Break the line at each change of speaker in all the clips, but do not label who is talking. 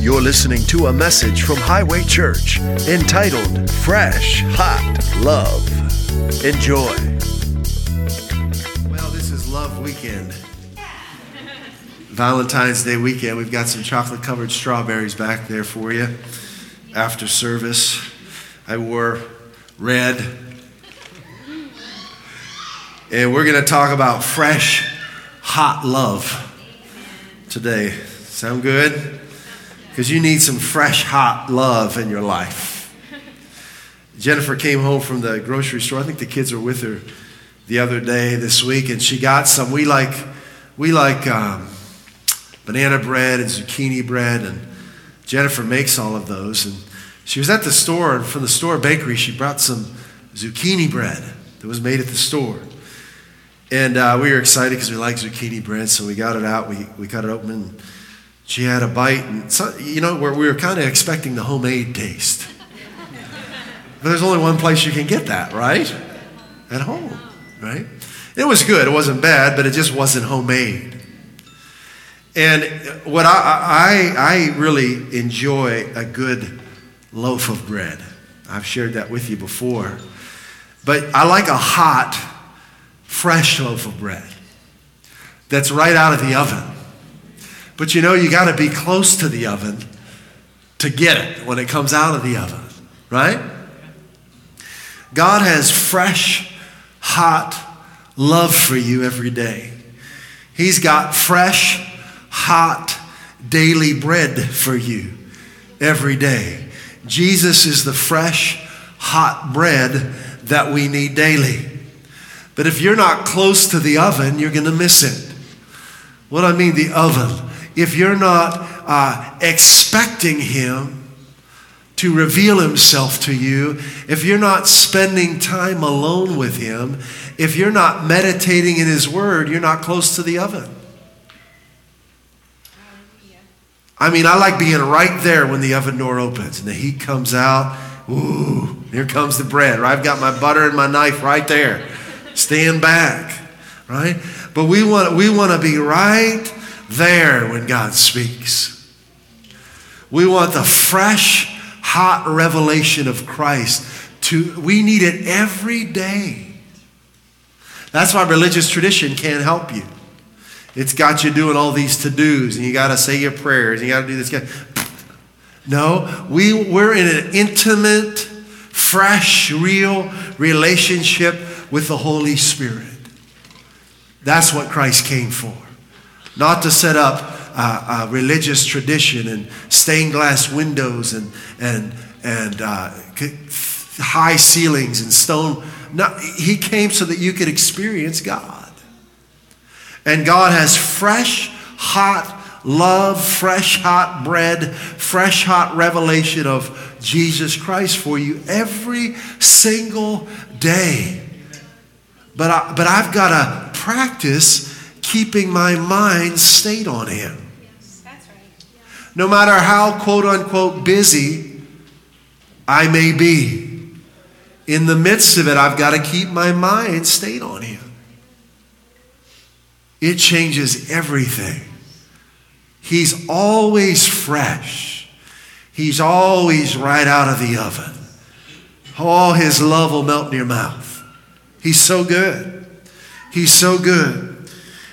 You're listening to a message from Highway Church entitled Fresh Hot Love. Enjoy.
Well, this is Love Weekend. Valentine's Day weekend. We've got some chocolate covered strawberries back there for you after service. I wore red. And we're going to talk about fresh, hot love today. Sound good? Because you need some fresh, hot love in your life. Jennifer came home from the grocery store. I think the kids were with her the other day this week, and she got some. We like, we like um, banana bread and zucchini bread, and Jennifer makes all of those. And she was at the store, and from the store bakery, she brought some zucchini bread that was made at the store. And uh, we were excited because we like zucchini bread, so we got it out. We, we cut it open, and she had a bite. And so, you know, where we were kind of expecting the homemade taste. But there's only one place you can get that, right? At home, right? It was good. It wasn't bad, but it just wasn't homemade. And what I, I, I really enjoy a good loaf of bread. I've shared that with you before. But I like a hot, fresh loaf of bread that's right out of the oven. But you know, you got to be close to the oven to get it when it comes out of the oven, right? God has fresh, hot love for you every day. He's got fresh, hot, daily bread for you every day. Jesus is the fresh, hot bread that we need daily. But if you're not close to the oven, you're going to miss it. What I mean, the oven. If you're not uh, expecting Him to reveal Himself to you, if you're not spending time alone with Him, if you're not meditating in His Word, you're not close to the oven. I mean, I like being right there when the oven door opens and the heat comes out. Ooh, here comes the bread. Right? I've got my butter and my knife right there. Stand back, right? But we want, we want to be right there when God speaks. We want the fresh, hot revelation of Christ. To, we need it every day. That's why religious tradition can't help you. It's got you doing all these to dos, and you got to say your prayers, and you got to do this. No, we, we're in an intimate, fresh, real relationship with the Holy Spirit. That's what Christ came for. Not to set up a religious tradition and stained glass windows and, and, and uh, high ceilings and stone. He came so that you could experience God. And God has fresh, hot love, fresh, hot bread, fresh, hot revelation of Jesus Christ for you every single day. But, I, but I've got to practice keeping my mind stayed on Him. No matter how quote unquote busy I may be, in the midst of it, I've got to keep my mind stayed on Him. It changes everything. He's always fresh. He's always right out of the oven. All his love will melt in your mouth. He's so good. He's so good.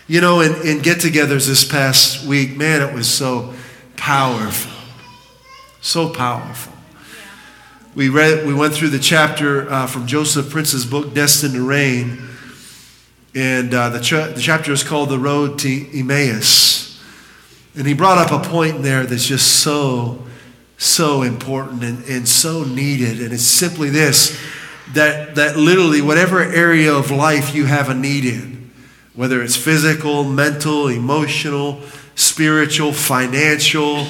You know, in, in get togethers this past week, man, it was so powerful. So powerful. We, read, we went through the chapter uh, from Joseph Prince's book, Destined to Reign. And uh, the, ch- the chapter is called The Road to Emmaus. And he brought up a point there that's just so, so important and, and so needed. And it's simply this that, that literally, whatever area of life you have a need in, whether it's physical, mental, emotional, spiritual, financial,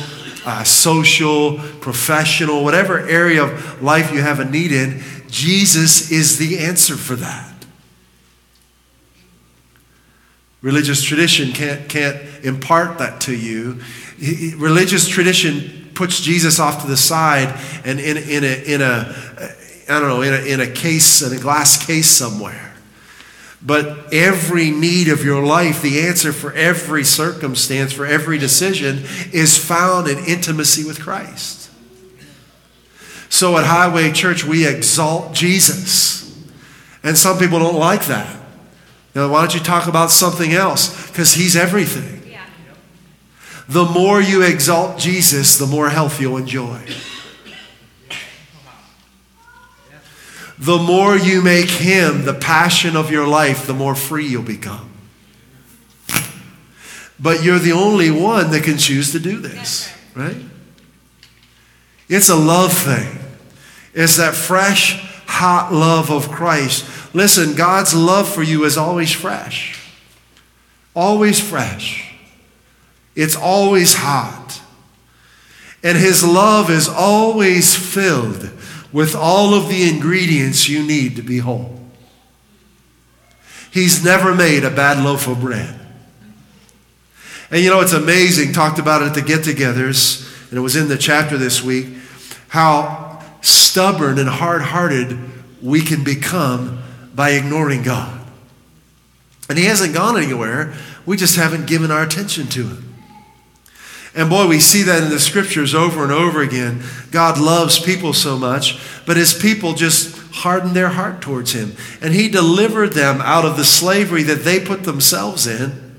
uh, social, professional, whatever area of life you have a need in, Jesus is the answer for that. Religious tradition can't, can't impart that to you. Religious tradition puts Jesus off to the side and in, in, a, in a, I don't know, in a, in a case, in a glass case somewhere. But every need of your life, the answer for every circumstance, for every decision, is found in intimacy with Christ. So at Highway Church, we exalt Jesus. And some people don't like that. You know, why don't you talk about something else? Because he's everything. The more you exalt Jesus, the more health you'll enjoy. The more you make him the passion of your life, the more free you'll become. But you're the only one that can choose to do this, right? It's a love thing. It's that fresh, hot love of Christ. Listen, God's love for you is always fresh. Always fresh. It's always hot. And His love is always filled with all of the ingredients you need to be whole. He's never made a bad loaf of bread. And you know, it's amazing, talked about it at the get togethers, and it was in the chapter this week, how stubborn and hard hearted we can become by ignoring God. And He hasn't gone anywhere, we just haven't given our attention to Him. And boy, we see that in the scriptures over and over again. God loves people so much, but his people just hardened their heart towards him. And he delivered them out of the slavery that they put themselves in.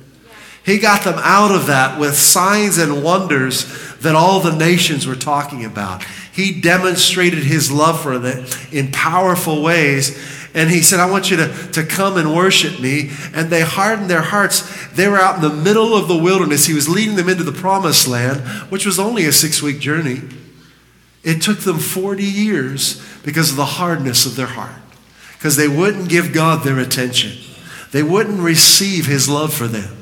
He got them out of that with signs and wonders that all the nations were talking about. He demonstrated his love for them in powerful ways and he said, I want you to, to come and worship me. And they hardened their hearts. They were out in the middle of the wilderness. He was leading them into the promised land, which was only a six week journey. It took them 40 years because of the hardness of their heart, because they wouldn't give God their attention, they wouldn't receive his love for them.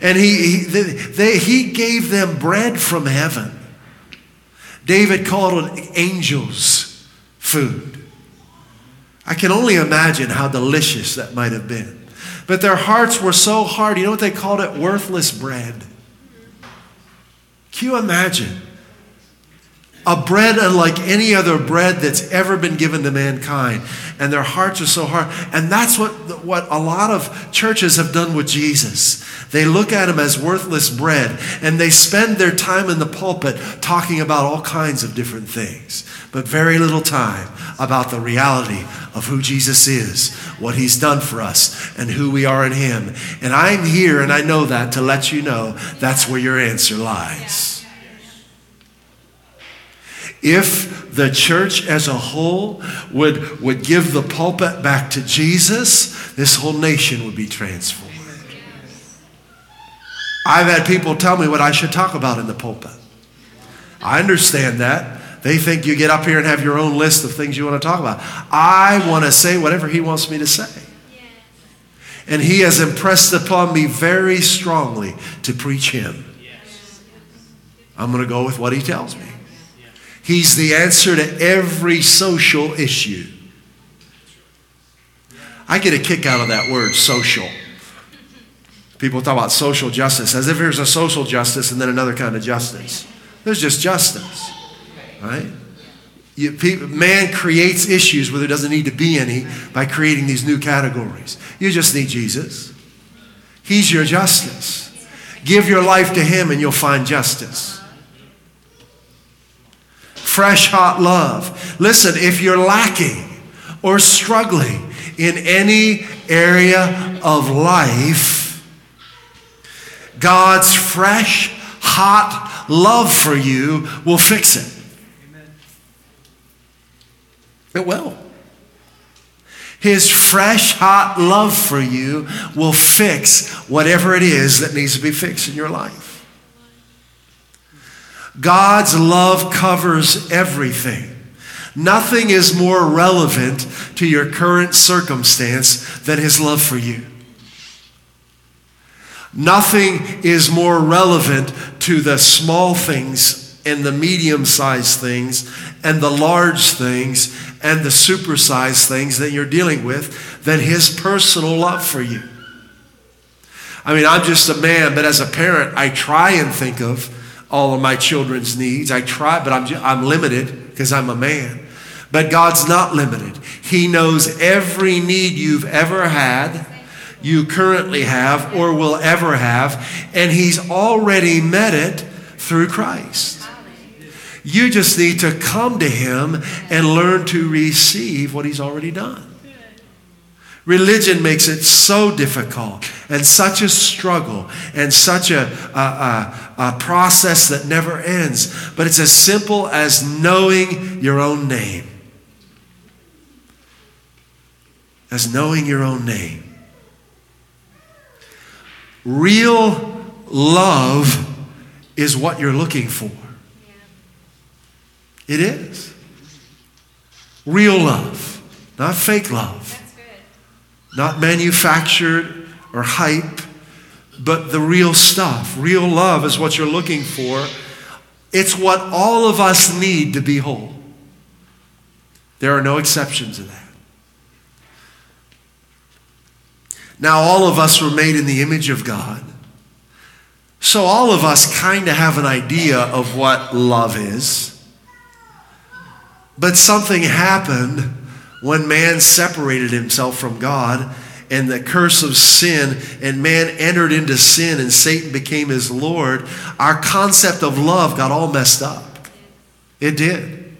And he, he, they, he gave them bread from heaven. David called it angels' food. I can only imagine how delicious that might have been. But their hearts were so hard. You know what they called it? Worthless bread. Can you imagine? A bread unlike any other bread that's ever been given to mankind. And their hearts are so hard. And that's what, what a lot of churches have done with Jesus. They look at him as worthless bread, and they spend their time in the pulpit talking about all kinds of different things, but very little time about the reality of who Jesus is, what he's done for us, and who we are in him. And I'm here, and I know that, to let you know that's where your answer lies. If the church as a whole would, would give the pulpit back to Jesus, this whole nation would be transformed. I've had people tell me what I should talk about in the pulpit. I understand that. They think you get up here and have your own list of things you want to talk about. I want to say whatever he wants me to say. And he has impressed upon me very strongly to preach him. I'm going to go with what he tells me. He's the answer to every social issue. I get a kick out of that word, social. People talk about social justice as if there's a social justice and then another kind of justice. There's just justice, right? You, man creates issues where there doesn't need to be any by creating these new categories. You just need Jesus. He's your justice. Give your life to Him and you'll find justice fresh, hot love. Listen, if you're lacking or struggling in any area of life, God's fresh, hot love for you will fix it. It will. His fresh, hot love for you will fix whatever it is that needs to be fixed in your life. God's love covers everything. Nothing is more relevant to your current circumstance than His love for you. Nothing is more relevant to the small things and the medium sized things and the large things and the supersized things that you're dealing with than His personal love for you. I mean, I'm just a man, but as a parent, I try and think of all of my children's needs. I try, but I'm, I'm limited because I'm a man. But God's not limited. He knows every need you've ever had, you currently have, or will ever have, and He's already met it through Christ. You just need to come to Him and learn to receive what He's already done. Religion makes it so difficult and such a struggle and such a, a, a, a, process that never ends. But it's as simple as knowing your own name. As knowing your own name. Real love is what you're looking for. It is. Real love, not fake love not manufactured or hype, but the real stuff. Real love is what you're looking for. It's what all of us need to be whole. There are no exceptions to that. Now, all of us were made in the image of God. So, all of us kind of have an idea of what love is. But something happened when man separated himself from God and the curse of sin, and man entered into sin and Satan became his Lord, our concept of love got all messed up. It did.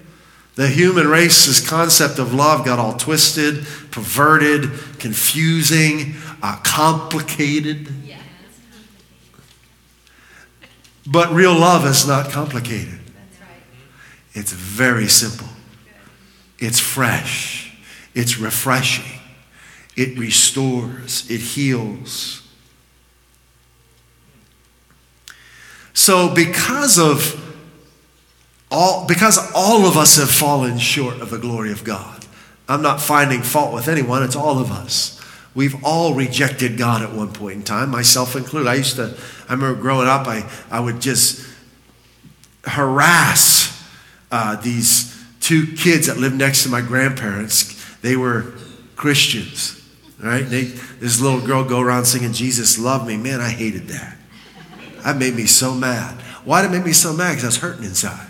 The human race's concept of love got all twisted, perverted, confusing, uh, complicated. But real love is not complicated. It's very simple. It's fresh. It's refreshing, it restores, it heals. So, because of all, because all of us have fallen short of the glory of God, I'm not finding fault with anyone, it's all of us. We've all rejected God at one point in time, myself included. I used to, I remember growing up, I, I would just harass uh, these two kids that lived next to my grandparents they were Christians, right? They, this little girl go around singing, Jesus love me. Man, I hated that. That made me so mad. Why did it make me so mad? Because I was hurting inside.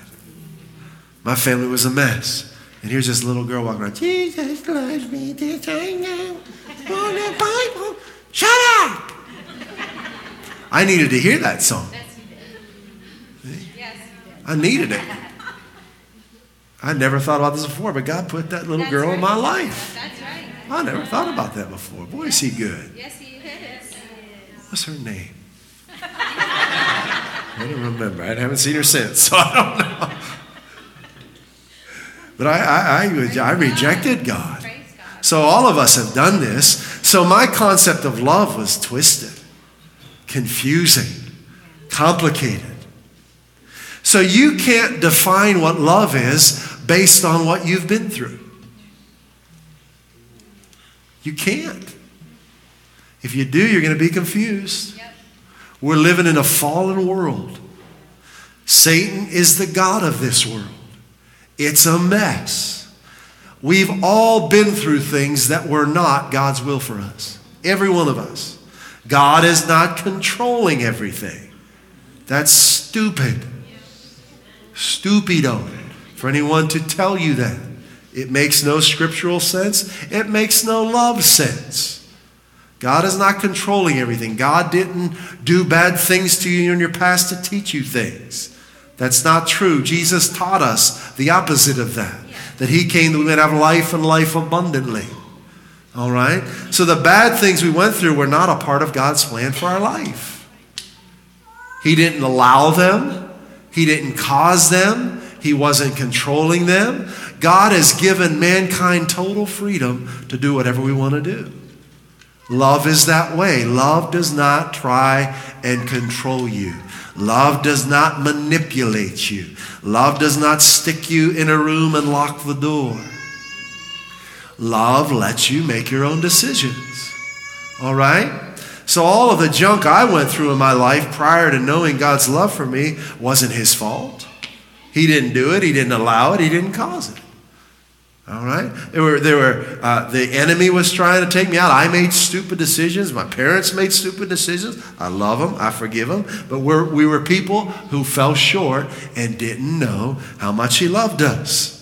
My family was a mess. And here's this little girl walking around, Jesus loves me, this I know. On the Bible. Shut up! I needed to hear that song. I needed it. I never thought about this before, but God put that little That's girl right. in my life. That's right. I never thought about that before. Boy, is he good.
Yes, he is.
What's her name? I don't remember. I haven't seen her since, so I don't know. But I, I, I, I rejected God. So all of us have done this. So my concept of love was twisted, confusing, complicated. So you can't define what love is based on what you've been through. You can't. If you do, you're going to be confused. Yep. We're living in a fallen world. Satan is the God of this world. It's a mess. We've all been through things that were not God's will for us. Every one of us. God is not controlling everything. That's stupid. Stupido for anyone to tell you that. It makes no scriptural sense, it makes no love sense. God is not controlling everything. God didn't do bad things to you in your past to teach you things. That's not true. Jesus taught us the opposite of that. That he came that we might have life and life abundantly. All right? So the bad things we went through were not a part of God's plan for our life. He didn't allow them, He didn't cause them, he wasn't controlling them. God has given mankind total freedom to do whatever we want to do. Love is that way. Love does not try and control you. Love does not manipulate you. Love does not stick you in a room and lock the door. Love lets you make your own decisions. All right? So, all of the junk I went through in my life prior to knowing God's love for me wasn't His fault. He didn't do it. He didn't allow it. He didn't cause it. All right. There were, there were, uh, the enemy was trying to take me out. I made stupid decisions. My parents made stupid decisions. I love them. I forgive them. But we're, we were people who fell short and didn't know how much He loved us.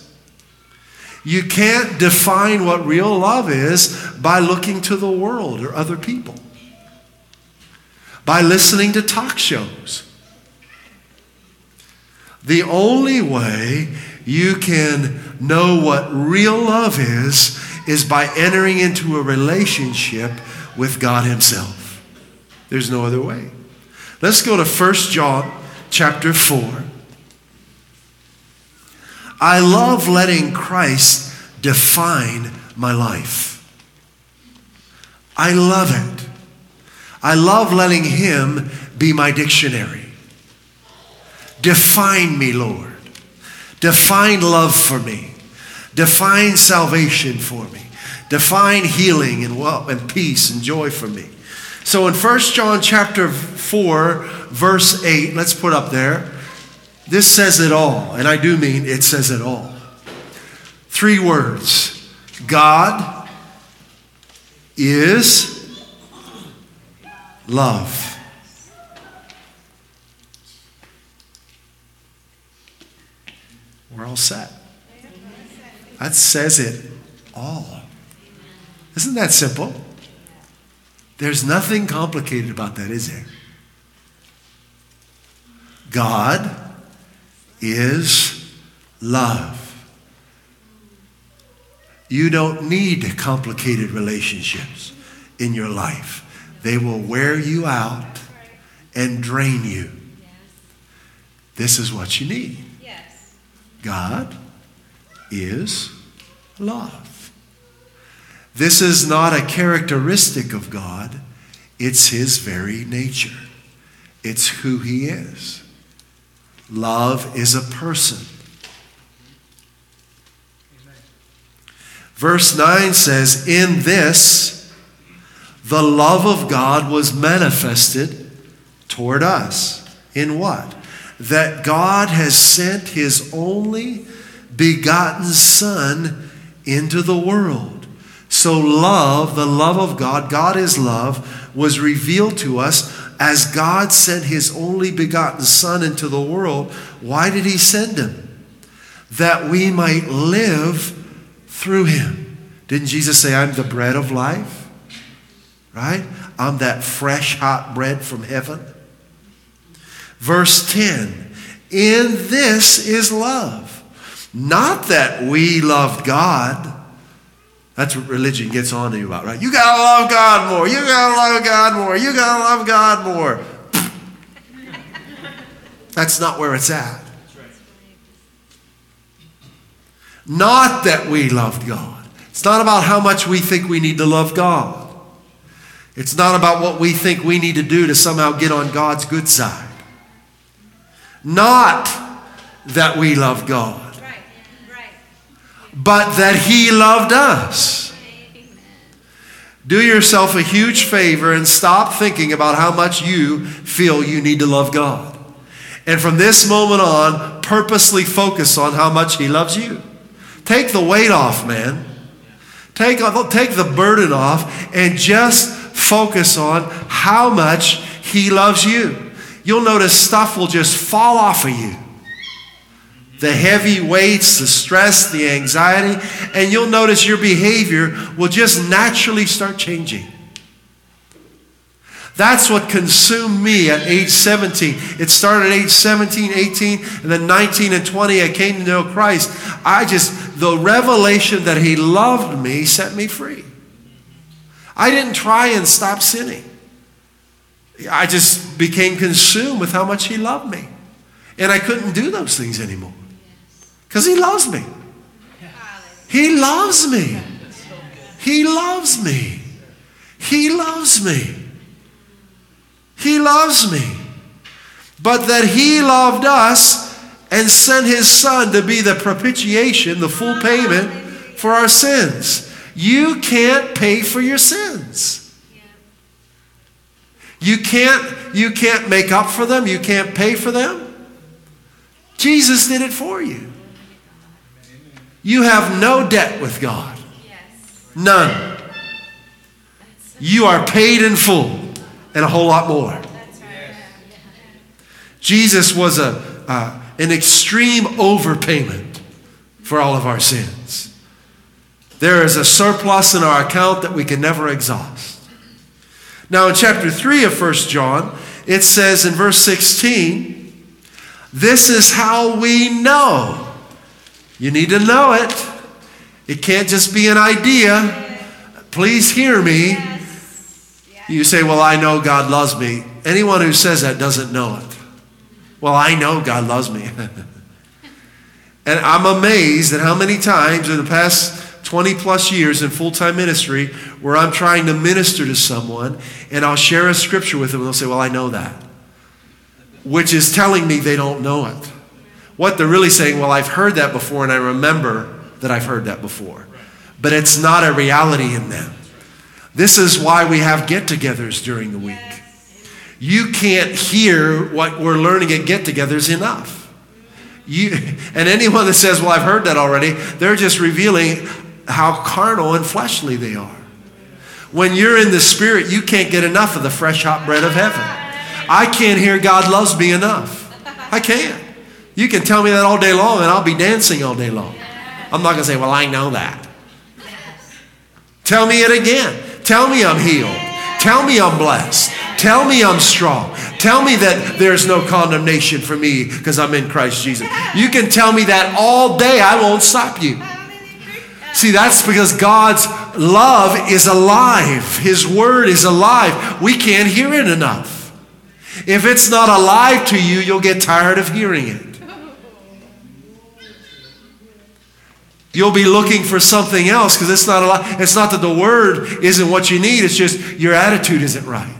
You can't define what real love is by looking to the world or other people, by listening to talk shows. The only way you can know what real love is is by entering into a relationship with God Himself. There's no other way. Let's go to 1 John chapter 4. I love letting Christ define my life. I love it. I love letting Him be my dictionary. Define me, Lord. Define love for me. Define salvation for me. Define healing and wealth and peace and joy for me. So in 1 John chapter 4, verse 8, let's put up there. This says it all, and I do mean it says it all. Three words God is love. We're all set. That says it all. Isn't that simple? There's nothing complicated about that, is there? God is love. You don't need complicated relationships in your life. They will wear you out and drain you. This is what you need. God is love. This is not a characteristic of God, it's His very nature. It's who He is. Love is a person. Verse 9 says, In this, the love of God was manifested toward us. In what? That God has sent his only begotten Son into the world. So, love, the love of God, God is love, was revealed to us as God sent his only begotten Son into the world. Why did he send him? That we might live through him. Didn't Jesus say, I'm the bread of life? Right? I'm that fresh, hot bread from heaven. Verse 10 In this is love. Not that we loved God. That's what religion gets on to you about, right? You gotta love God more. You gotta love God more. You gotta love God more. That's not where it's at. Not that we loved God. It's not about how much we think we need to love God. It's not about what we think we need to do to somehow get on God's good side. Not that we love God, but that He loved us. Do yourself a huge favor and stop thinking about how much you feel you need to love God. And from this moment on, purposely focus on how much He loves you. Take the weight off, man. Take, take the burden off and just focus on how much He loves you you'll notice stuff will just fall off of you. The heavy weights, the stress, the anxiety, and you'll notice your behavior will just naturally start changing. That's what consumed me at age 17. It started at age 17, 18, and then 19 and 20. I came to know Christ. I just, the revelation that He loved me set me free. I didn't try and stop sinning. I just became consumed with how much He loved me. And I couldn't do those things anymore. Because He loves me. He loves me. He loves me. He loves me. He loves me. But that He loved us and sent His Son to be the propitiation, the full payment for our sins. You can't pay for your sins. You can't, you can't make up for them. You can't pay for them. Jesus did it for you. You have no debt with God. None. You are paid in full and a whole lot more. Jesus was a, uh, an extreme overpayment for all of our sins. There is a surplus in our account that we can never exhaust. Now, in chapter 3 of 1 John, it says in verse 16, This is how we know. You need to know it. It can't just be an idea. Please hear me. You say, Well, I know God loves me. Anyone who says that doesn't know it. Well, I know God loves me. and I'm amazed at how many times in the past 20 plus years in full time ministry where I'm trying to minister to someone and I'll share a scripture with them and they'll say, Well, I know that. Which is telling me they don't know it. What they're really saying, Well, I've heard that before and I remember that I've heard that before. But it's not a reality in them. This is why we have get togethers during the week. You can't hear what we're learning at get togethers enough. You, and anyone that says, Well, I've heard that already, they're just revealing how carnal and fleshly they are. When you're in the Spirit, you can't get enough of the fresh, hot bread of heaven. I can't hear God loves me enough. I can't. You can tell me that all day long, and I'll be dancing all day long. I'm not going to say, Well, I know that. Tell me it again. Tell me I'm healed. Tell me I'm blessed. Tell me I'm strong. Tell me that there's no condemnation for me because I'm in Christ Jesus. You can tell me that all day. I won't stop you. See, that's because God's love is alive. His word is alive. We can't hear it enough. If it's not alive to you, you'll get tired of hearing it. You'll be looking for something else because it's not alive. It's not that the word isn't what you need, it's just your attitude isn't right.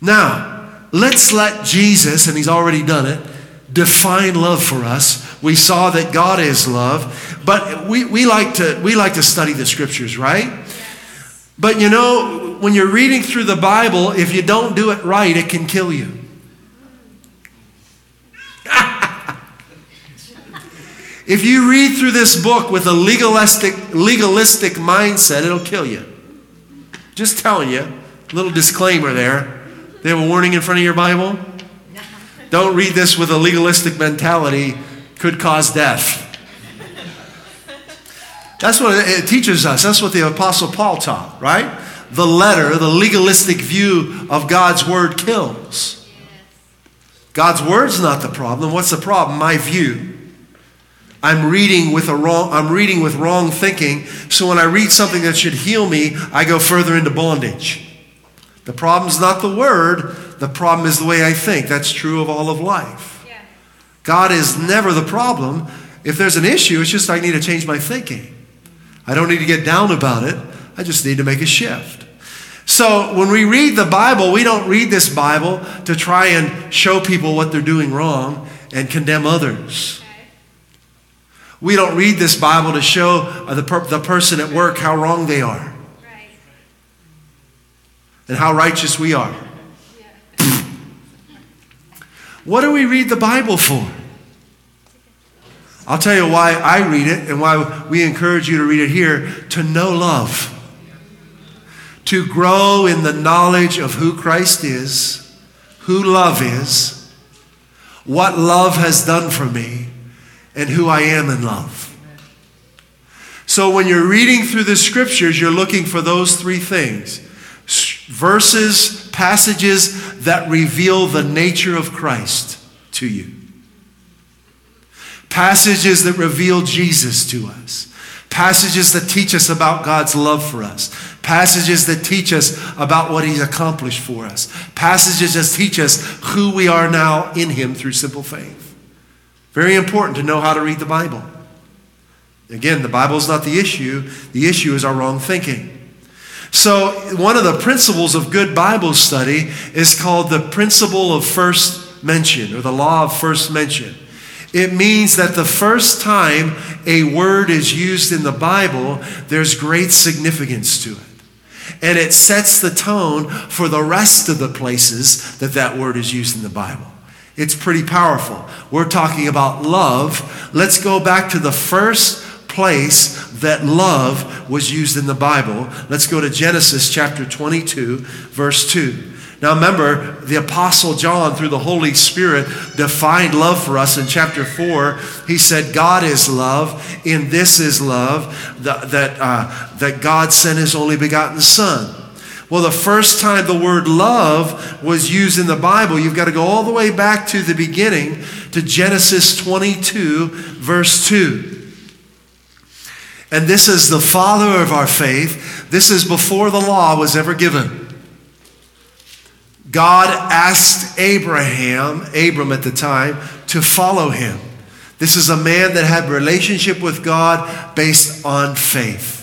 Now, let's let Jesus, and he's already done it, define love for us. We saw that God is love, but we, we, like, to, we like to study the scriptures, right? But you know, when you're reading through the Bible, if you don't do it right, it can kill you. if you read through this book with a legalistic, legalistic mindset, it'll kill you. Just telling you, little disclaimer there. They have a warning in front of your Bible. Don't read this with a legalistic mentality, could cause death. That's what it teaches us. That's what the Apostle Paul taught, right? The letter, the legalistic view of God's word kills. God's word's not the problem. What's the problem? My view. I'm reading with a wrong I'm reading with wrong thinking. So when I read something that should heal me, I go further into bondage. The problem's not the word, the problem is the way I think. That's true of all of life. Yeah. God is never the problem. If there's an issue, it's just I need to change my thinking. I don't need to get down about it. I just need to make a shift. So when we read the Bible, we don't read this Bible to try and show people what they're doing wrong and condemn others. We don't read this Bible to show uh, the, per- the person at work how wrong they are and how righteous we are. What do we read the Bible for? I'll tell you why I read it and why we encourage you to read it here to know love, to grow in the knowledge of who Christ is, who love is, what love has done for me, and who I am in love. So when you're reading through the scriptures, you're looking for those three things verses, passages that reveal the nature of Christ to you. Passages that reveal Jesus to us. Passages that teach us about God's love for us. Passages that teach us about what He's accomplished for us. Passages that teach us who we are now in Him through simple faith. Very important to know how to read the Bible. Again, the Bible is not the issue, the issue is our wrong thinking. So, one of the principles of good Bible study is called the principle of first mention or the law of first mention. It means that the first time a word is used in the Bible, there's great significance to it. And it sets the tone for the rest of the places that that word is used in the Bible. It's pretty powerful. We're talking about love. Let's go back to the first place that love was used in the Bible. Let's go to Genesis chapter 22, verse 2. Now remember, the Apostle John, through the Holy Spirit, defined love for us in chapter 4. He said, God is love, in this is love, that, that, uh, that God sent his only begotten Son. Well, the first time the word love was used in the Bible, you've got to go all the way back to the beginning to Genesis 22, verse 2. And this is the father of our faith. This is before the law was ever given. God asked Abraham, Abram at the time, to follow him. This is a man that had relationship with God based on faith.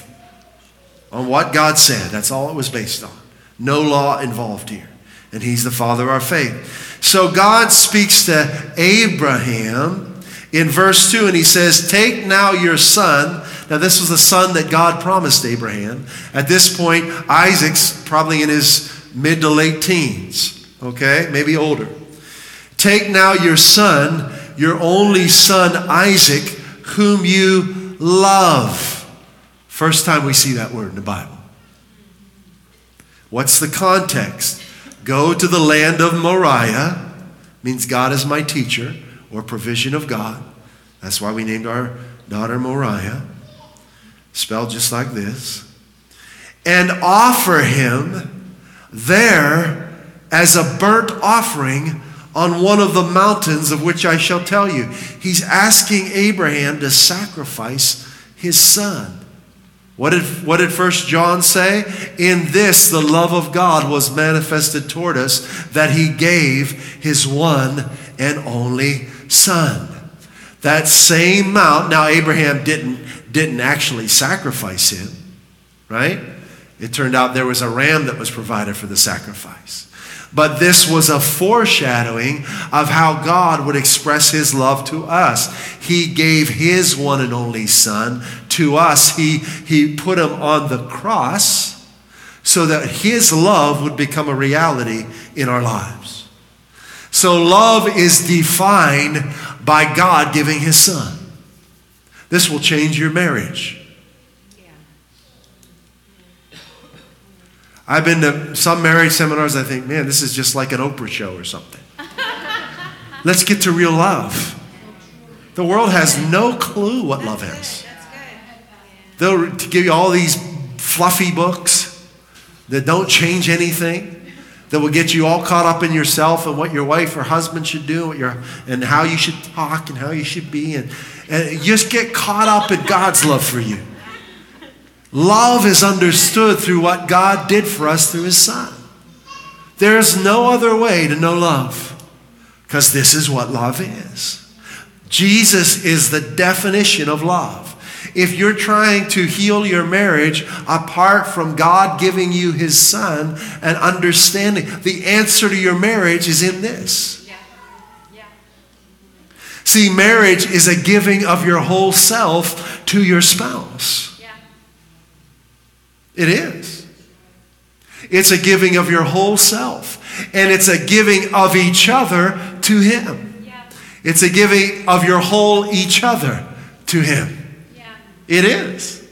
On what God said. That's all it was based on. No law involved here. And he's the father of our faith. So God speaks to Abraham in verse 2 and he says, Take now your son. Now, this was the son that God promised Abraham. At this point, Isaac's probably in his mid to late teens, okay? Maybe older. Take now your son, your only son Isaac, whom you love. First time we see that word in the Bible. What's the context? Go to the land of Moriah, means God is my teacher, or provision of God. That's why we named our daughter Moriah, spelled just like this. And offer him there as a burnt offering on one of the mountains of which I shall tell you. He's asking Abraham to sacrifice his son. What did, what did First John say? In this, the love of God was manifested toward us, that he gave his one and only son. That same mount, now Abraham didn't, didn't actually sacrifice him, right? It turned out there was a ram that was provided for the sacrifice. But this was a foreshadowing of how God would express his love to us. He gave his one and only son to us. He, he put him on the cross so that his love would become a reality in our lives. So love is defined by God giving his son. This will change your marriage. I've been to some marriage seminars, I think, man, this is just like an Oprah show or something. Let's get to real love. The world has no clue what love is. They'll give you all these fluffy books that don't change anything, that will get you all caught up in yourself and what your wife or husband should do what your, and how you should talk and how you should be. And, and just get caught up in God's love for you. Love is understood through what God did for us through His Son. There is no other way to know love because this is what love is. Jesus is the definition of love. If you're trying to heal your marriage apart from God giving you His Son and understanding, the answer to your marriage is in this. Yeah. Yeah. See, marriage is a giving of your whole self to your spouse. It is. It's a giving of your whole self. And it's a giving of each other to Him. Yeah. It's a giving of your whole each other to Him. Yeah. It is.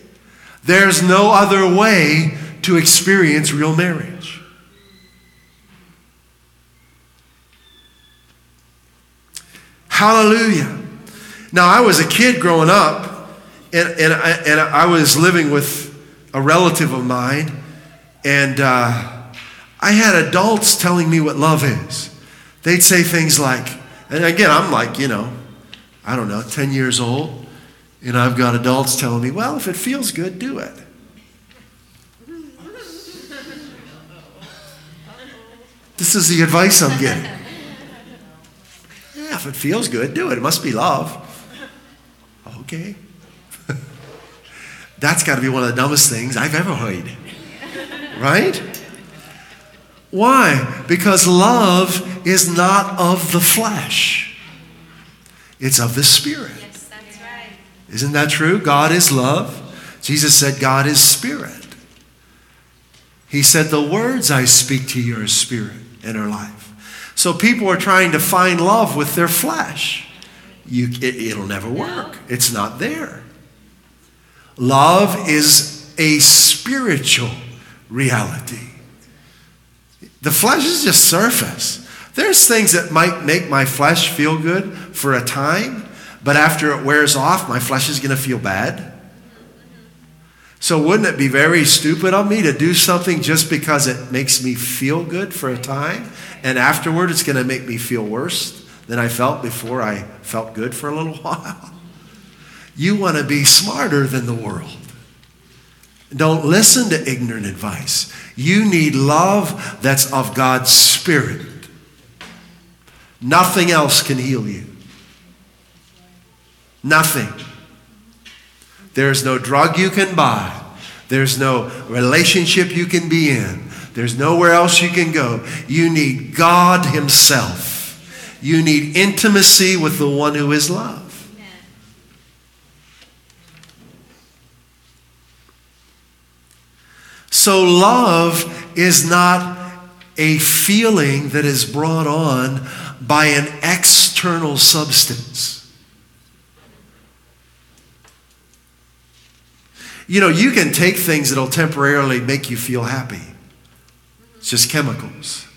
There's no other way to experience real marriage. Hallelujah. Now, I was a kid growing up, and, and, I, and I was living with a relative of mine, and uh, I had adults telling me what love is. They'd say things like, and again, I'm like, you know, I don't know, 10 years old, and I've got adults telling me, well, if it feels good, do it. This is the advice I'm getting. Yeah, if it feels good, do it. It must be love. Okay. That's got to be one of the dumbest things I've ever heard. Right? Why? Because love is not of the flesh, it's of the spirit.
Yes, that's right.
Isn't that true? God is love. Jesus said, God is spirit. He said, The words I speak to you are spirit and are life. So people are trying to find love with their flesh. You, it, will never work, it's not there. Love is a spiritual reality. The flesh is just surface. There's things that might make my flesh feel good for a time, but after it wears off, my flesh is going to feel bad. So, wouldn't it be very stupid of me to do something just because it makes me feel good for a time, and afterward it's going to make me feel worse than I felt before I felt good for a little while? You want to be smarter than the world. Don't listen to ignorant advice. You need love that's of God's Spirit. Nothing else can heal you. Nothing. There's no drug you can buy. There's no relationship you can be in. There's nowhere else you can go. You need God Himself. You need intimacy with the one who is love. So, love is not a feeling that is brought on by an external substance. You know, you can take things that'll temporarily make you feel happy. It's just chemicals.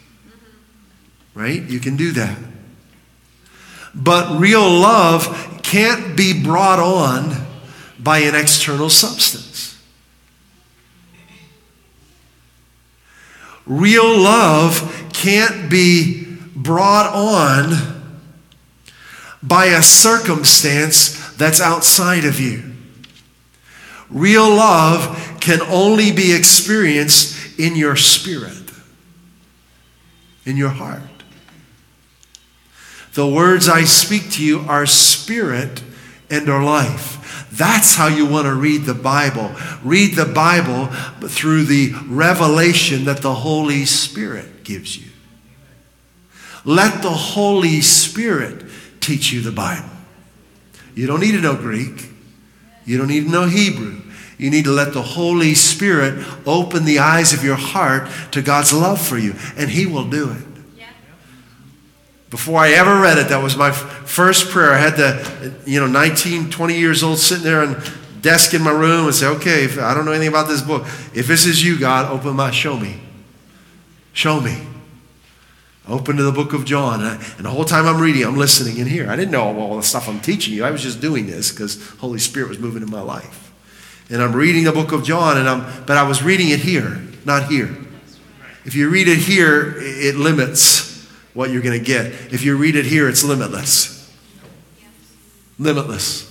Right? You can do that. But real love can't be brought on by an external substance. Real love can't be brought on by a circumstance that's outside of you. Real love can only be experienced in your spirit, in your heart. The words I speak to you are spirit and are life. That's how you want to read the Bible. Read the Bible through the revelation that the Holy Spirit gives you. Let the Holy Spirit teach you the Bible. You don't need to know Greek. You don't need to know Hebrew. You need to let the Holy Spirit open the eyes of your heart to God's love for you, and He will do it. Before I ever read it, that was my first prayer. I had the, you know, 19, 20 years old sitting there on desk in my room and say, okay, if, I don't know anything about this book. If this is you, God, open my, show me. Show me. Open to the book of John. And, I, and, the whole time I'm reading, I'm listening in here. I didn't know all the stuff I'm teaching you. I was just doing this because Holy Spirit was moving in my life. And I'm reading the book of John, and I'm, but I was reading it here, not here. If you read it here, it limits what you're going to get. If you read it here, it's limitless. Limitless.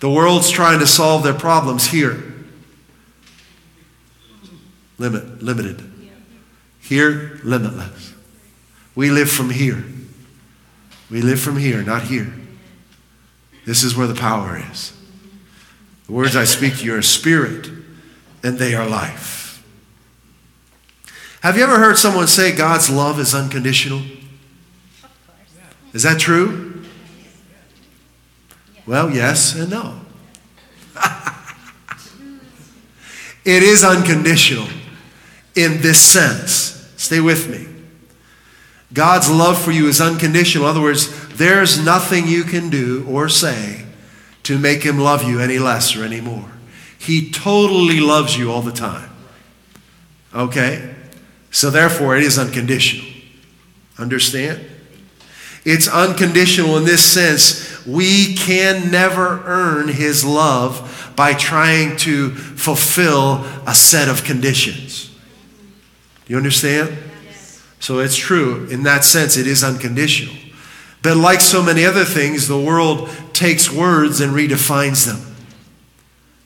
The world's trying to solve their problems here. Limit, limited. Here, limitless. We live from here. We live from here, not here. This is where the power is. The words I speak to you are spirit and they are life. Have you ever heard someone say God's love is unconditional? Is that true? Well, yes and no. it is unconditional in this sense. Stay with me. God's love for you is unconditional. In other words, there's nothing you can do or say to make him love you any less or any more. He totally loves you all the time. Okay? So therefore, it is unconditional. Understand? It's unconditional in this sense. We can never earn his love by trying to fulfill a set of conditions. You understand? So it's true. In that sense, it is unconditional. But like so many other things, the world takes words and redefines them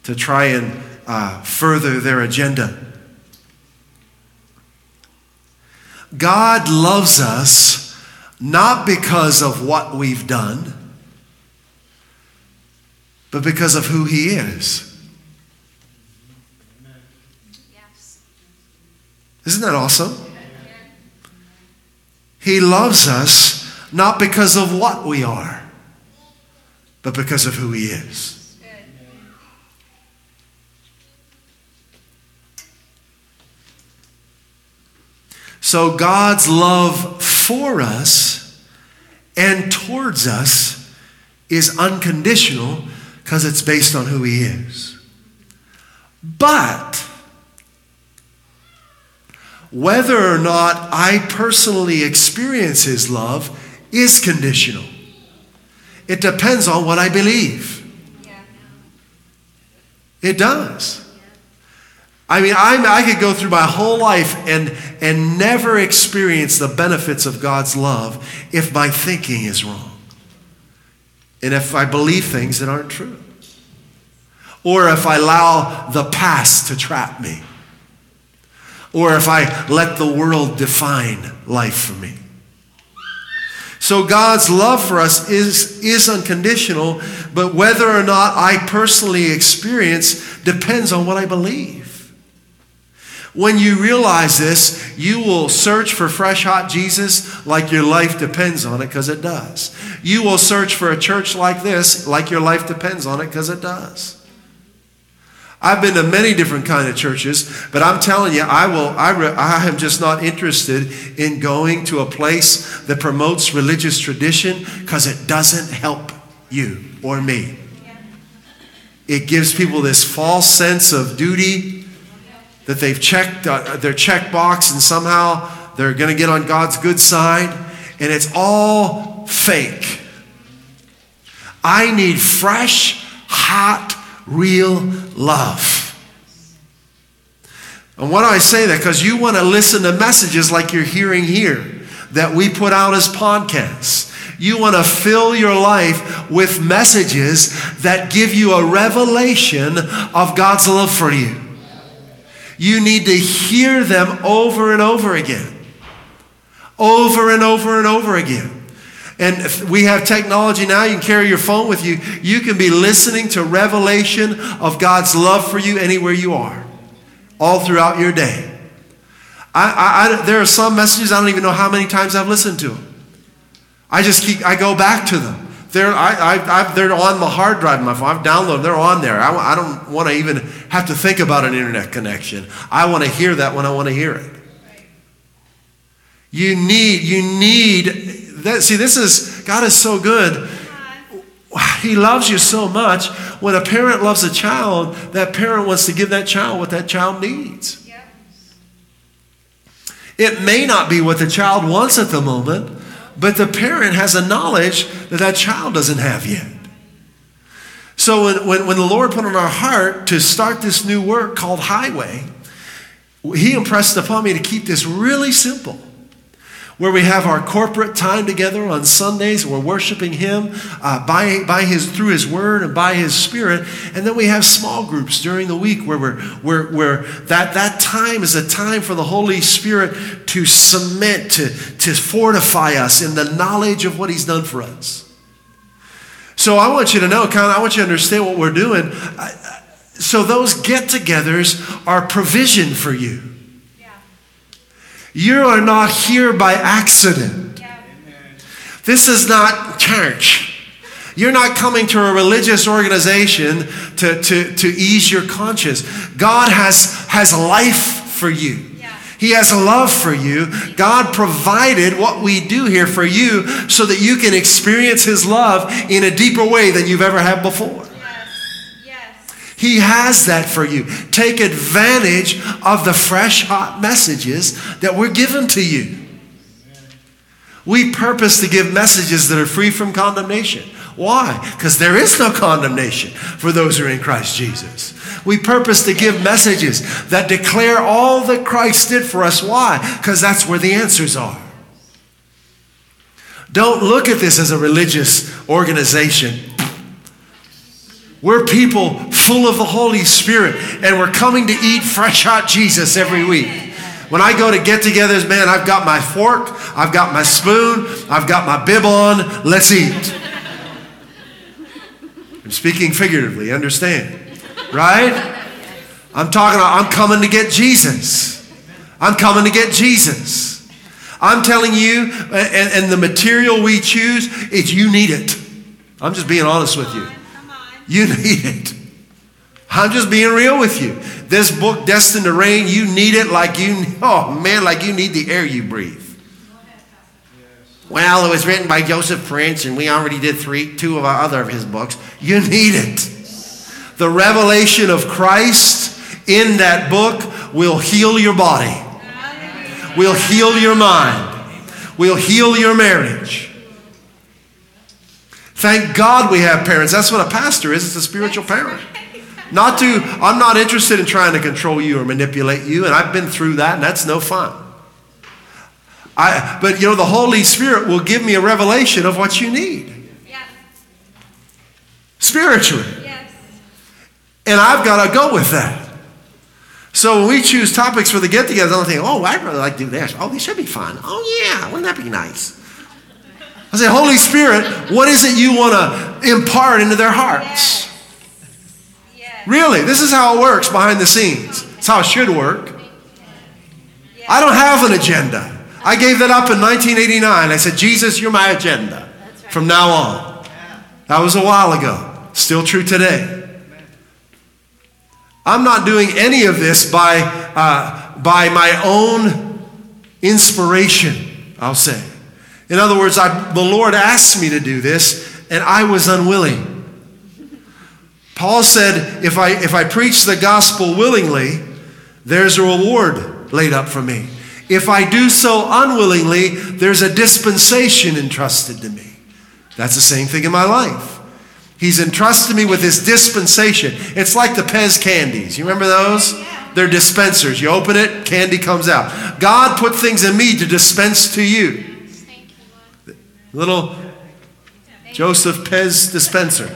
to try and uh, further their agenda. God loves us not because of what we've done, but because of who He is. Isn't that awesome? He loves us not because of what we are, but because of who He is. So God's love for us and towards us is unconditional because it's based on who He is. But whether or not I personally experience His love is conditional. It depends on what I believe. It does. I mean, I'm, i could go through my whole life and, and never experience the benefits of God's love if my thinking is wrong. And if I believe things that aren't true. Or if I allow the past to trap me. Or if I let the world define life for me. So God's love for us is, is unconditional, but whether or not I personally experience depends on what I believe. When you realize this, you will search for fresh, hot Jesus like your life depends on it because it does. You will search for a church like this like your life depends on it because it does. I've been to many different kind of churches, but I'm telling you, I will. I, re, I am just not interested in going to a place that promotes religious tradition because it doesn't help you or me. It gives people this false sense of duty that they've checked uh, their checkbox and somehow they're going to get on God's good side, and it's all fake. I need fresh, hot real love. And why do I say that? Because you want to listen to messages like you're hearing here that we put out as podcasts. You want to fill your life with messages that give you a revelation of God's love for you. You need to hear them over and over again. Over and over and over again. And we have technology now, you can carry your phone with you. You can be listening to revelation of God's love for you anywhere you are, all throughout your day. I, I, I, there are some messages I don't even know how many times I've listened to them. I just keep, I go back to them. They're, I, they're on the hard drive my phone. I've downloaded They're on there. I, I don't want to even have to think about an internet connection. I want to hear that when I want to hear it. You need, you need that, see, this is, God is so good. He loves you so much. When a parent loves a child, that parent wants to give that child what that child needs. It may not be what the child wants at the moment, but the parent has a knowledge that that child doesn't have yet. So when, when, when the Lord put on our heart to start this new work called Highway, He impressed upon me to keep this really simple where we have our corporate time together on Sundays. We're worshiping Him uh, by, by his, through His Word and by His Spirit. And then we have small groups during the week where, we're, where, where that, that time is a time for the Holy Spirit to cement, to, to fortify us in the knowledge of what He's done for us. So I want you to know, kind I want you to understand what we're doing. So those get togethers are provision for you. You are not here by accident. This is not church. You're not coming to a religious organization to, to, to ease your conscience. God has, has life for you. He has a love for you. God provided what we do here for you so that you can experience His love in a deeper way than you've ever had before. He has that for you. Take advantage of the fresh, hot messages that were given to you. We purpose to give messages that are free from condemnation. Why? Because there is no condemnation for those who are in Christ Jesus. We purpose to give messages that declare all that Christ did for us. Why? Because that's where the answers are. Don't look at this as a religious organization. We're people full of the Holy Spirit, and we're coming to eat fresh hot Jesus every week. When I go to get togethers, man, I've got my fork, I've got my spoon, I've got my bib on. Let's eat. I'm speaking figuratively, understand? Right? I'm talking, I'm coming to get Jesus. I'm coming to get Jesus. I'm telling you, and, and the material we choose, it's you need it. I'm just being honest with you. You need it. I'm just being real with you. This book, Destined to Reign, you need it like you, oh man, like you need the air you breathe. Well, it was written by Joseph Prince, and we already did three, two of our other of his books. You need it. The revelation of Christ in that book will heal your body, will heal your mind, will heal your marriage. Thank God we have parents. That's what a pastor is, it's a spiritual parent. Not to, I'm not interested in trying to control you or manipulate you, and I've been through that, and that's no fun. I, but you know, the Holy Spirit will give me a revelation of what you need. Yes. Spiritually.
Yes.
And I've got to go with that. So when we choose topics for the get together, I'm thinking, oh, I'd really like to do this. Oh, this should be fun. Oh, yeah, wouldn't that be nice? I say, Holy Spirit, what is it you want to impart into their hearts?
Yes. Yes.
Really, this is how it works behind the scenes. It's how it should work. I don't have an agenda. I gave that up in 1989. I said, Jesus, you're my agenda from now on. That was a while ago. Still true today. I'm not doing any of this by, uh, by my own inspiration, I'll say. In other words, I, the Lord asked me to do this, and I was unwilling. Paul said, if I, if I preach the gospel willingly, there's a reward laid up for me. If I do so unwillingly, there's a dispensation entrusted to me. That's the same thing in my life. He's entrusted me with this dispensation. It's like the Pez candies. You remember those? They're dispensers. You open it, candy comes out. God put things in me to dispense to you. Little Joseph Pez dispenser.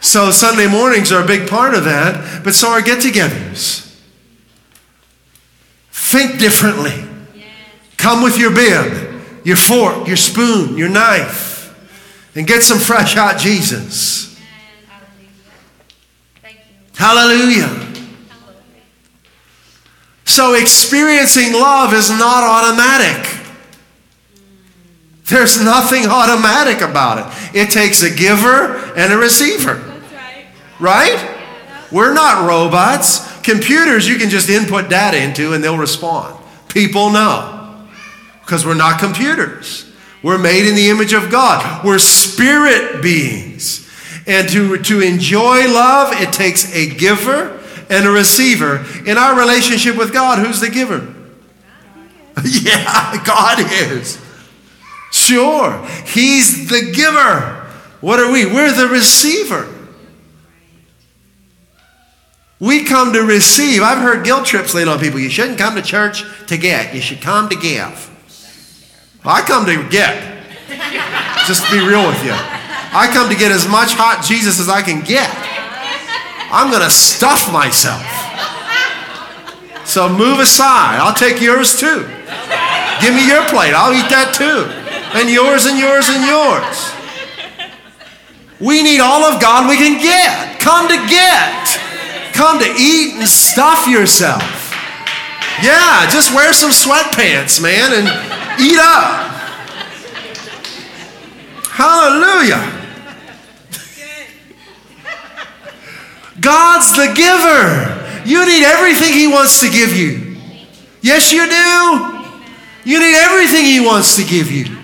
So Sunday mornings are a big part of that, but so are get togethers. Think differently. Come with your bib, your fork, your spoon, your knife, and get some fresh hot Jesus. Hallelujah. So, experiencing love is not automatic. There's nothing automatic about it. It takes a giver and a receiver. Right? We're not robots. Computers, you can just input data into and they'll respond. People know because we're not computers. We're made in the image of God. We're spirit beings. And to, to enjoy love, it takes a giver and a receiver. In our relationship with God, who's the giver? yeah, God is. Sure. He's the giver. What are we? We're the receiver. We come to receive. I've heard guilt trips laid on people. You shouldn't come to church to get, you should come to give. I come to get. Just to be real with you. I come to get as much hot Jesus as I can get. I'm going to stuff myself. So move aside. I'll take yours too. Give me your plate. I'll eat that too. And yours and yours and yours. We need all of God we can get. Come to get come to eat and stuff yourself. Yeah, just wear some sweatpants, man, and eat up. Hallelujah. God's the giver. You need everything He wants to give you. Yes, you do. You need everything He wants to give you.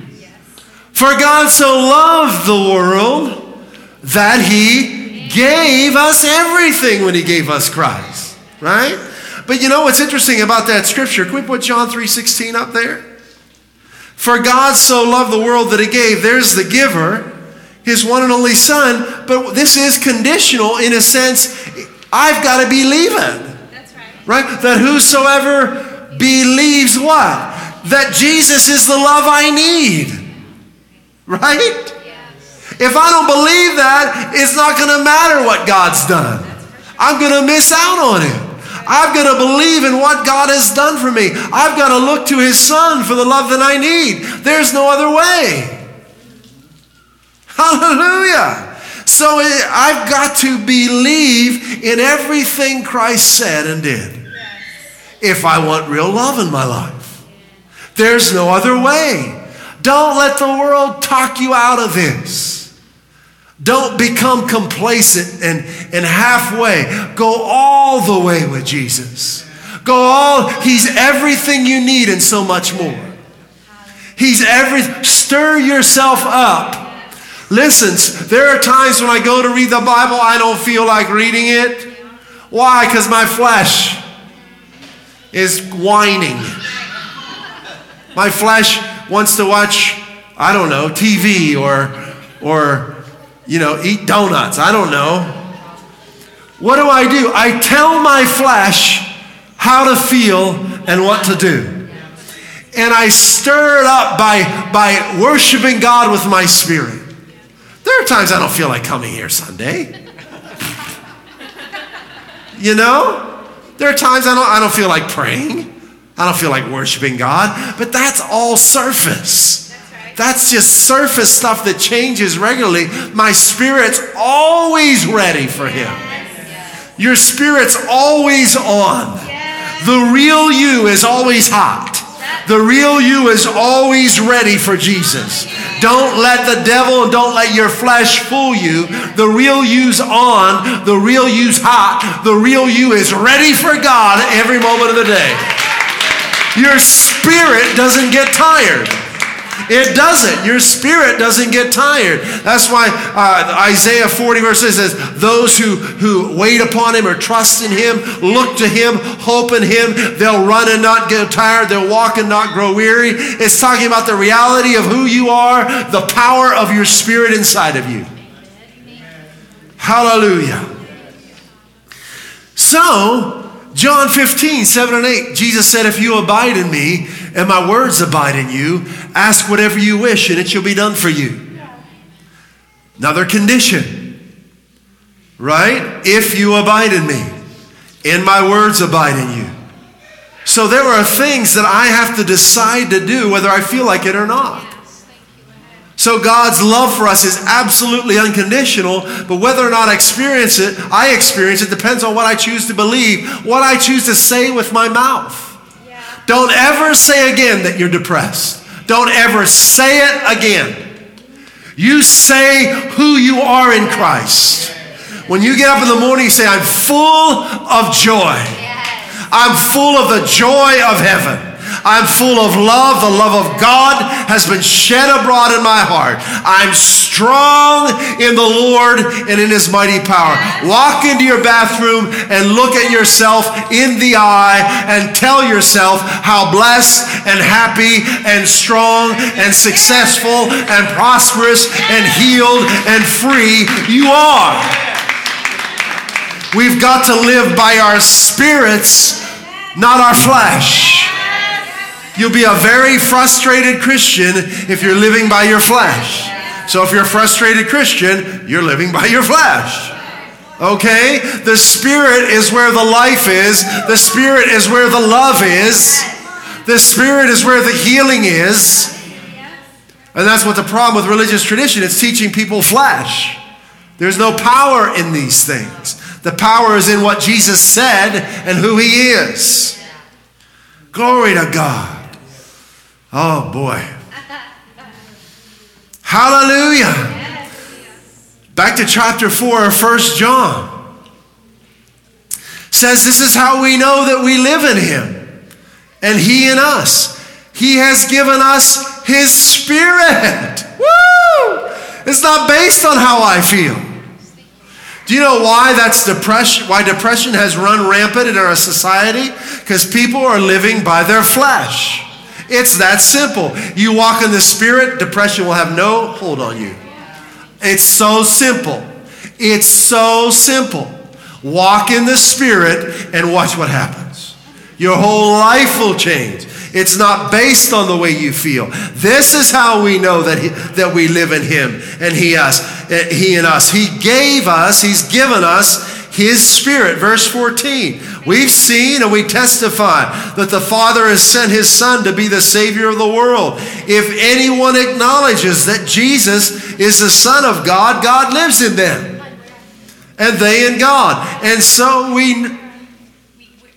For God so loved the world that He gave us everything when he gave us Christ, right? But you know what's interesting about that scripture? Can we put John 3:16 up there? For God so loved the world that he gave. There's the giver, his one and only son, but this is conditional in a sense. I've got to believe it.
That's right.
Right? That whosoever believes what? That Jesus is the love I need. Right? If I don't believe that, it's not going to matter what God's done. I'm going to miss out on it. I've got to believe in what God has done for me. I've got to look to His Son for the love that I need. There's no other way. Hallelujah. So eh, I've got to believe in everything Christ said and did if I want real love in my life. There's no other way. Don't let the world talk you out of this. Don't become complacent and, and halfway. Go all the way with Jesus. Go all, He's everything you need and so much more. He's every, stir yourself up. Listen, there are times when I go to read the Bible, I don't feel like reading it. Why? Because my flesh is whining. My flesh wants to watch, I don't know, TV or, or, you know, eat donuts. I don't know. What do I do? I tell my flesh how to feel and what to do. And I stir it up by, by worshiping God with my spirit. There are times I don't feel like coming here Sunday. you know? There are times I don't, I don't feel like praying. I don't feel like worshiping God, but that's all surface. That's just surface stuff that changes regularly. My spirit's always ready for Him. Your spirit's always on. The real you is always hot. The real you is always ready for Jesus. Don't let the devil and don't let your flesh fool you. The real you's on, the real you's hot, the real you is ready for God every moment of the day. Your spirit doesn't get tired. It doesn't. Your spirit doesn't get tired. That's why uh, Isaiah 40 verse 6 says, Those who, who wait upon him or trust in him, look to him, hope in him, they'll run and not get tired, they'll walk and not grow weary. It's talking about the reality of who you are, the power of your spirit inside of you. Hallelujah. So, John 15, 7 and 8, Jesus said, If you abide in me and my words abide in you, ask whatever you wish and it shall be done for you. Another condition, right? If you abide in me and my words abide in you. So there are things that I have to decide to do whether I feel like it or not. So God's love for us is absolutely unconditional, but whether or not I experience it, I experience it depends on what I choose to believe, what I choose to say with my mouth. Yeah. Don't ever say again that you're depressed. Don't ever say it again. You say who you are in Christ. When you get up in the morning, you say, I'm full of joy. I'm full of the joy of heaven. I'm full of love. The love of God has been shed abroad in my heart. I'm strong in the Lord and in His mighty power. Walk into your bathroom and look at yourself in the eye and tell yourself how blessed and happy and strong and successful and prosperous and healed and free you are. We've got to live by our spirits, not our flesh. You'll be a very frustrated Christian if you're living by your flesh. So if you're a frustrated Christian, you're living by your flesh. Okay? The Spirit is where the life is, the Spirit is where the love is, the Spirit is where the healing is. And that's what the problem with religious tradition is teaching people flesh. There's no power in these things. The power is in what Jesus said and who he is. Glory to God. Oh boy. Hallelujah. Back to chapter 4 of 1 John. Says this is how we know that we live in him and he in us. He has given us his spirit. Woo! It's not based on how I feel. Do you know why that's depression? Why depression has run rampant in our society? Because people are living by their flesh. It's that simple. You walk in the Spirit, depression will have no hold on you. It's so simple. It's so simple. Walk in the Spirit and watch what happens. Your whole life will change. It's not based on the way you feel. This is how we know that, he, that we live in Him and He us, eh, He and us. He gave us, He's given us his Spirit. Verse 14. We've seen and we testify that the Father has sent His Son to be the Savior of the world. If anyone acknowledges that Jesus is the Son of God, God lives in them. And they in God. And so we.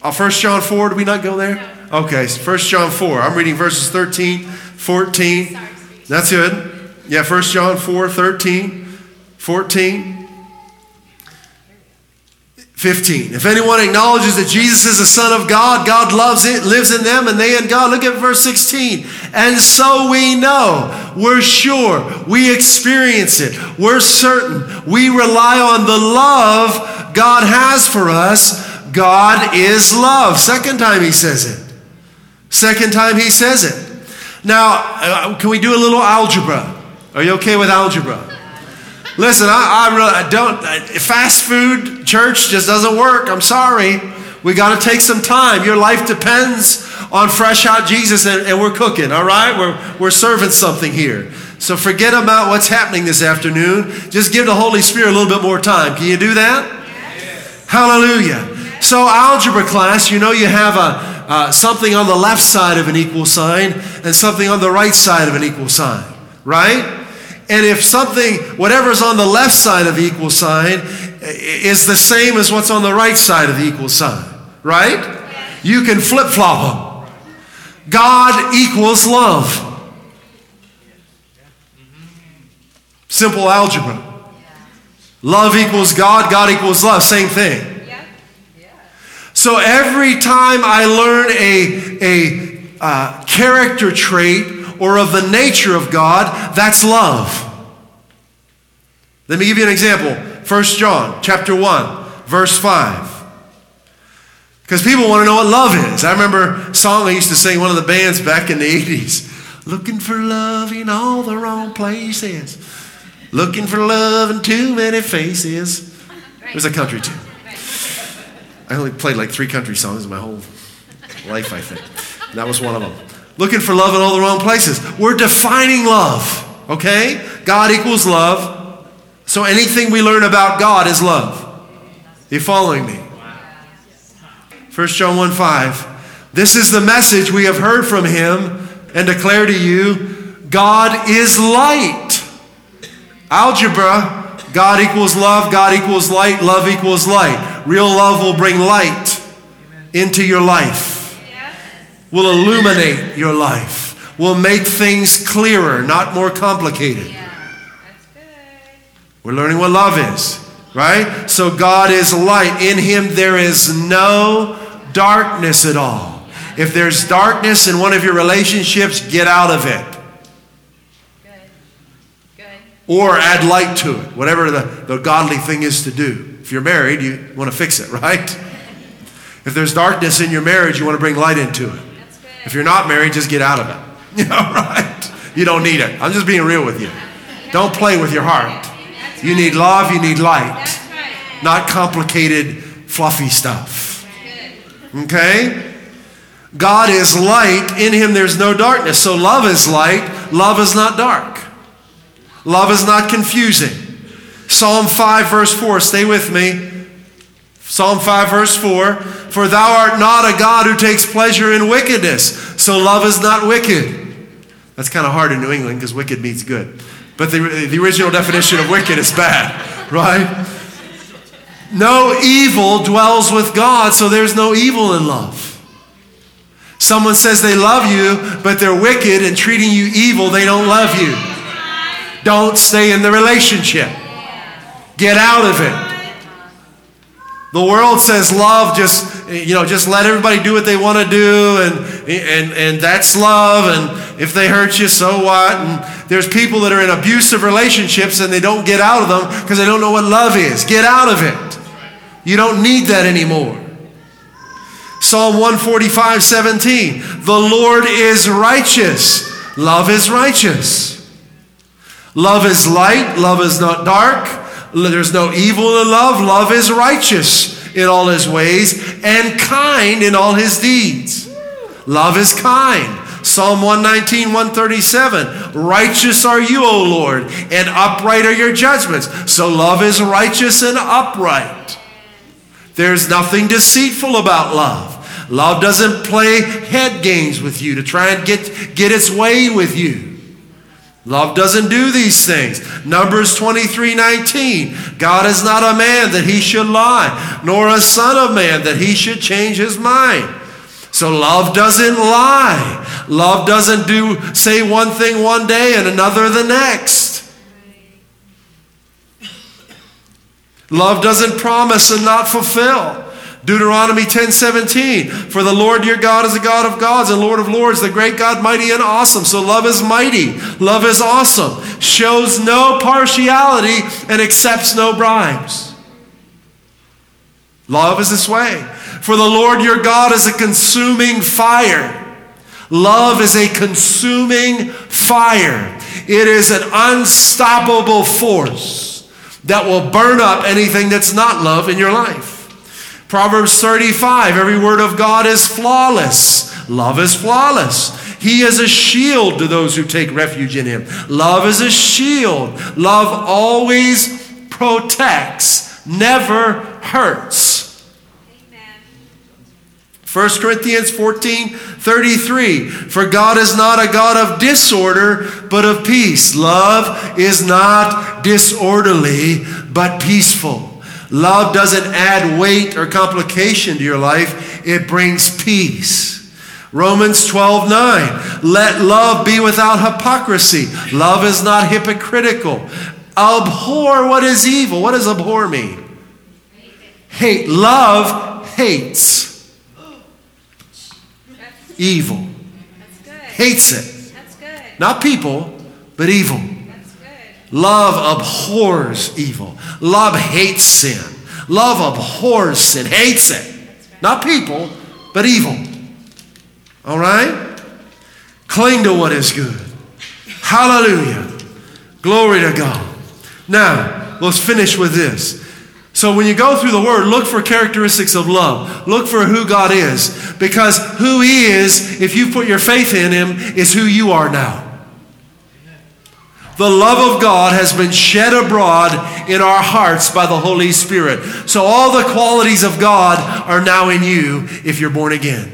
Oh, uh, 1 John 4, do we not go there? Okay, 1 John 4. I'm reading verses 13, 14. That's good. Yeah, 1 John 4, 13, 14. 15. If anyone acknowledges that Jesus is the Son of God, God loves it, lives in them, and they in God. Look at verse 16. And so we know, we're sure, we experience it, we're certain, we rely on the love God has for us. God is love. Second time he says it. Second time he says it. Now, uh, can we do a little algebra? Are you okay with algebra? Listen, I, I really I don't. Fast food church just doesn't work. I'm sorry. We got to take some time. Your life depends on fresh hot Jesus, and, and, we're cooking. All right, we're we're serving something here. So forget about what's happening this afternoon. Just give the Holy Spirit a little bit more time. Can you do that? Yes. Hallelujah. So algebra class, you know, you have a uh, something on the left side of an equal sign and something on the right side of an equal sign, right? And if something, whatever's on the left side of the equal sign, is the same as what's on the right side of the equal sign, right? You can flip flop them. God equals love. Simple algebra. Love equals God, God equals love, same thing. So every time I learn a, a uh, character trait or of the nature of God, that's love. Let me give you an example. 1 John chapter 1, verse 5. Because people want to know what love is. I remember song I used to sing one of the bands back in the 80s. Looking for love in all the wrong places. Looking for love in too many faces. It was a country tune. I only played like three country songs in my whole life, I think. And that was one of them looking for love in all the wrong places. We're defining love, okay? God equals love. So anything we learn about God is love. Are you following me? 1 John 1 5. This is the message we have heard from him and declare to you God is light. Algebra God equals love, God equals light, love equals light. Real love will bring light into your life will illuminate your life, will make things clearer, not more complicated. We're learning what love is, right? So God is light. In Him there is no darkness at all. If there's darkness in one of your relationships, get out of it. Good. Good. Or add light to it, whatever the, the godly thing is to do. If you're married, you want to fix it, right? If there's darkness in your marriage, you want to bring light into it. If you're not married, just get out of it. You know, right? You don't need it. I'm just being real with you. Don't play with your heart. You need love, you need light, not complicated, fluffy stuff. Okay? God is light. In him there's no darkness. So love is light. Love is not dark. Love is not confusing. Psalm 5, verse 4. Stay with me. Psalm 5, verse 4 For thou art not a God who takes pleasure in wickedness, so love is not wicked. That's kind of hard in New England because wicked means good. But the, the original definition of wicked is bad, right? No evil dwells with God, so there's no evil in love. Someone says they love you, but they're wicked and treating you evil, they don't love you. Don't stay in the relationship. Get out of it. The world says love just, you know, just let everybody do what they want to do and, and, and that's love. And if they hurt you, so what? And there's people that are in abusive relationships and they don't get out of them because they don't know what love is. Get out of it. You don't need that anymore. Psalm 145, 17. The Lord is righteous. Love is righteous. Love is light. Love is not dark. There's no evil in love. Love is righteous in all his ways and kind in all his deeds. Love is kind. Psalm 119, 137. Righteous are you, O Lord, and upright are your judgments. So love is righteous and upright. There's nothing deceitful about love. Love doesn't play head games with you to try and get, get its way with you. Love doesn't do these things. Numbers 23 19. God is not a man that he should lie, nor a son of man that he should change his mind. So love doesn't lie. Love doesn't do say one thing one day and another the next. Love doesn't promise and not fulfill. Deuteronomy 10:17 For the Lord your God is a God of gods and Lord of lords the great God mighty and awesome. So love is mighty. Love is awesome. Shows no partiality and accepts no bribes. Love is this way. For the Lord your God is a consuming fire. Love is a consuming fire. It is an unstoppable force that will burn up anything that's not love in your life Proverbs 35 every word of God is flawless. Love is flawless. He is a shield to those who take refuge in him. Love is a shield. Love always protects, never hurts. 1 Corinthians 14 33. For God is not a God of disorder, but of peace. Love is not disorderly, but peaceful. Love doesn't add weight or complication to your life, it brings peace. Romans 12, 9. Let love be without hypocrisy. Love is not hypocritical. Abhor what is evil. What does abhor mean? Hate. Love hates evil. Hates it. Not people, but evil. Love abhors evil. Love hates sin. Love abhors sin, hates it. Not people, but evil. All right? Cling to what is good. Hallelujah. Glory to God. Now, let's finish with this. So, when you go through the word, look for characteristics of love. Look for who God is. Because who He is, if you put your faith in Him, is who you are now. The love of God has been shed abroad in our hearts by the Holy Spirit. So all the qualities of God are now in you if you're born again.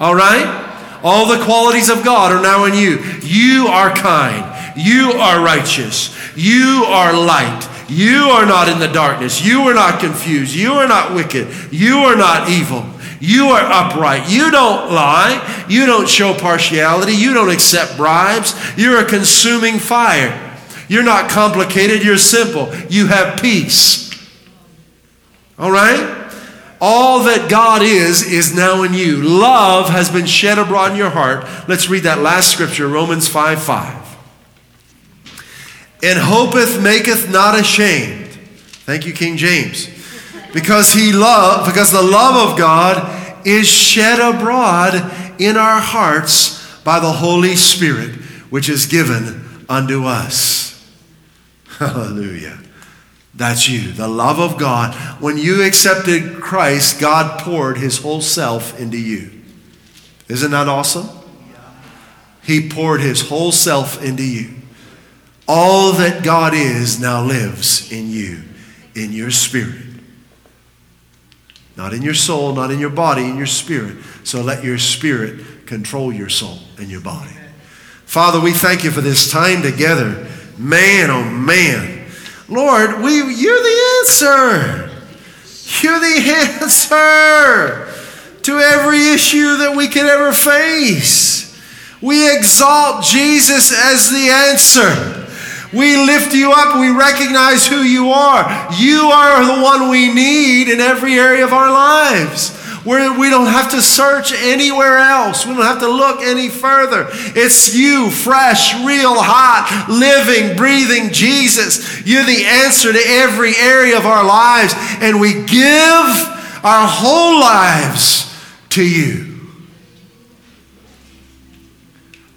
All right? All the qualities of God are now in you. You are kind. You are righteous. You are light. You are not in the darkness. You are not confused. You are not wicked. You are not evil. You are upright. You don't lie. You don't show partiality. You don't accept bribes. You're a consuming fire. You're not complicated. You're simple. You have peace. All right? All that God is, is now in you. Love has been shed abroad in your heart. Let's read that last scripture, Romans 5 5. And hopeth maketh not ashamed. Thank you, King James because he love because the love of God is shed abroad in our hearts by the Holy Spirit which is given unto us. Hallelujah. That's you. The love of God. When you accepted Christ, God poured his whole self into you. Isn't that awesome? He poured his whole self into you. All that God is now lives in you, in your spirit. Not in your soul, not in your body, in your spirit. So let your spirit control your soul and your body. Father, we thank you for this time together. Man, oh man. Lord, we, you're the answer. You're the answer to every issue that we could ever face. We exalt Jesus as the answer. We lift you up. We recognize who you are. You are the one we need in every area of our lives. Where we don't have to search anywhere else. We don't have to look any further. It's you, fresh, real, hot, living, breathing Jesus. You're the answer to every area of our lives. And we give our whole lives to you.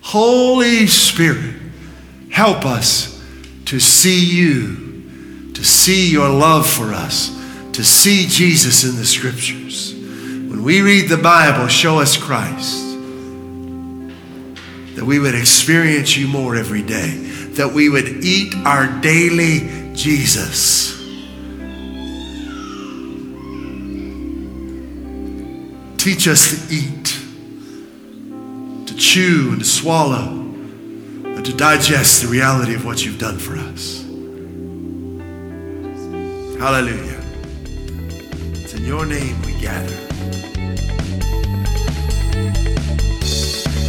Holy Spirit, help us to see you, to see your love for us, to see Jesus in the scriptures. When we read the Bible, show us Christ. That we would experience you more every day, that we would eat our daily Jesus. Teach us to eat, to chew, and to swallow to digest the reality of what you've done for us. Hallelujah. It's in your name we gather.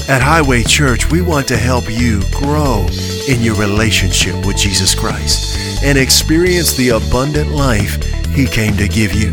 At Highway Church, we want to help you grow in your relationship with Jesus Christ.
and experience the abundant life He came to give you.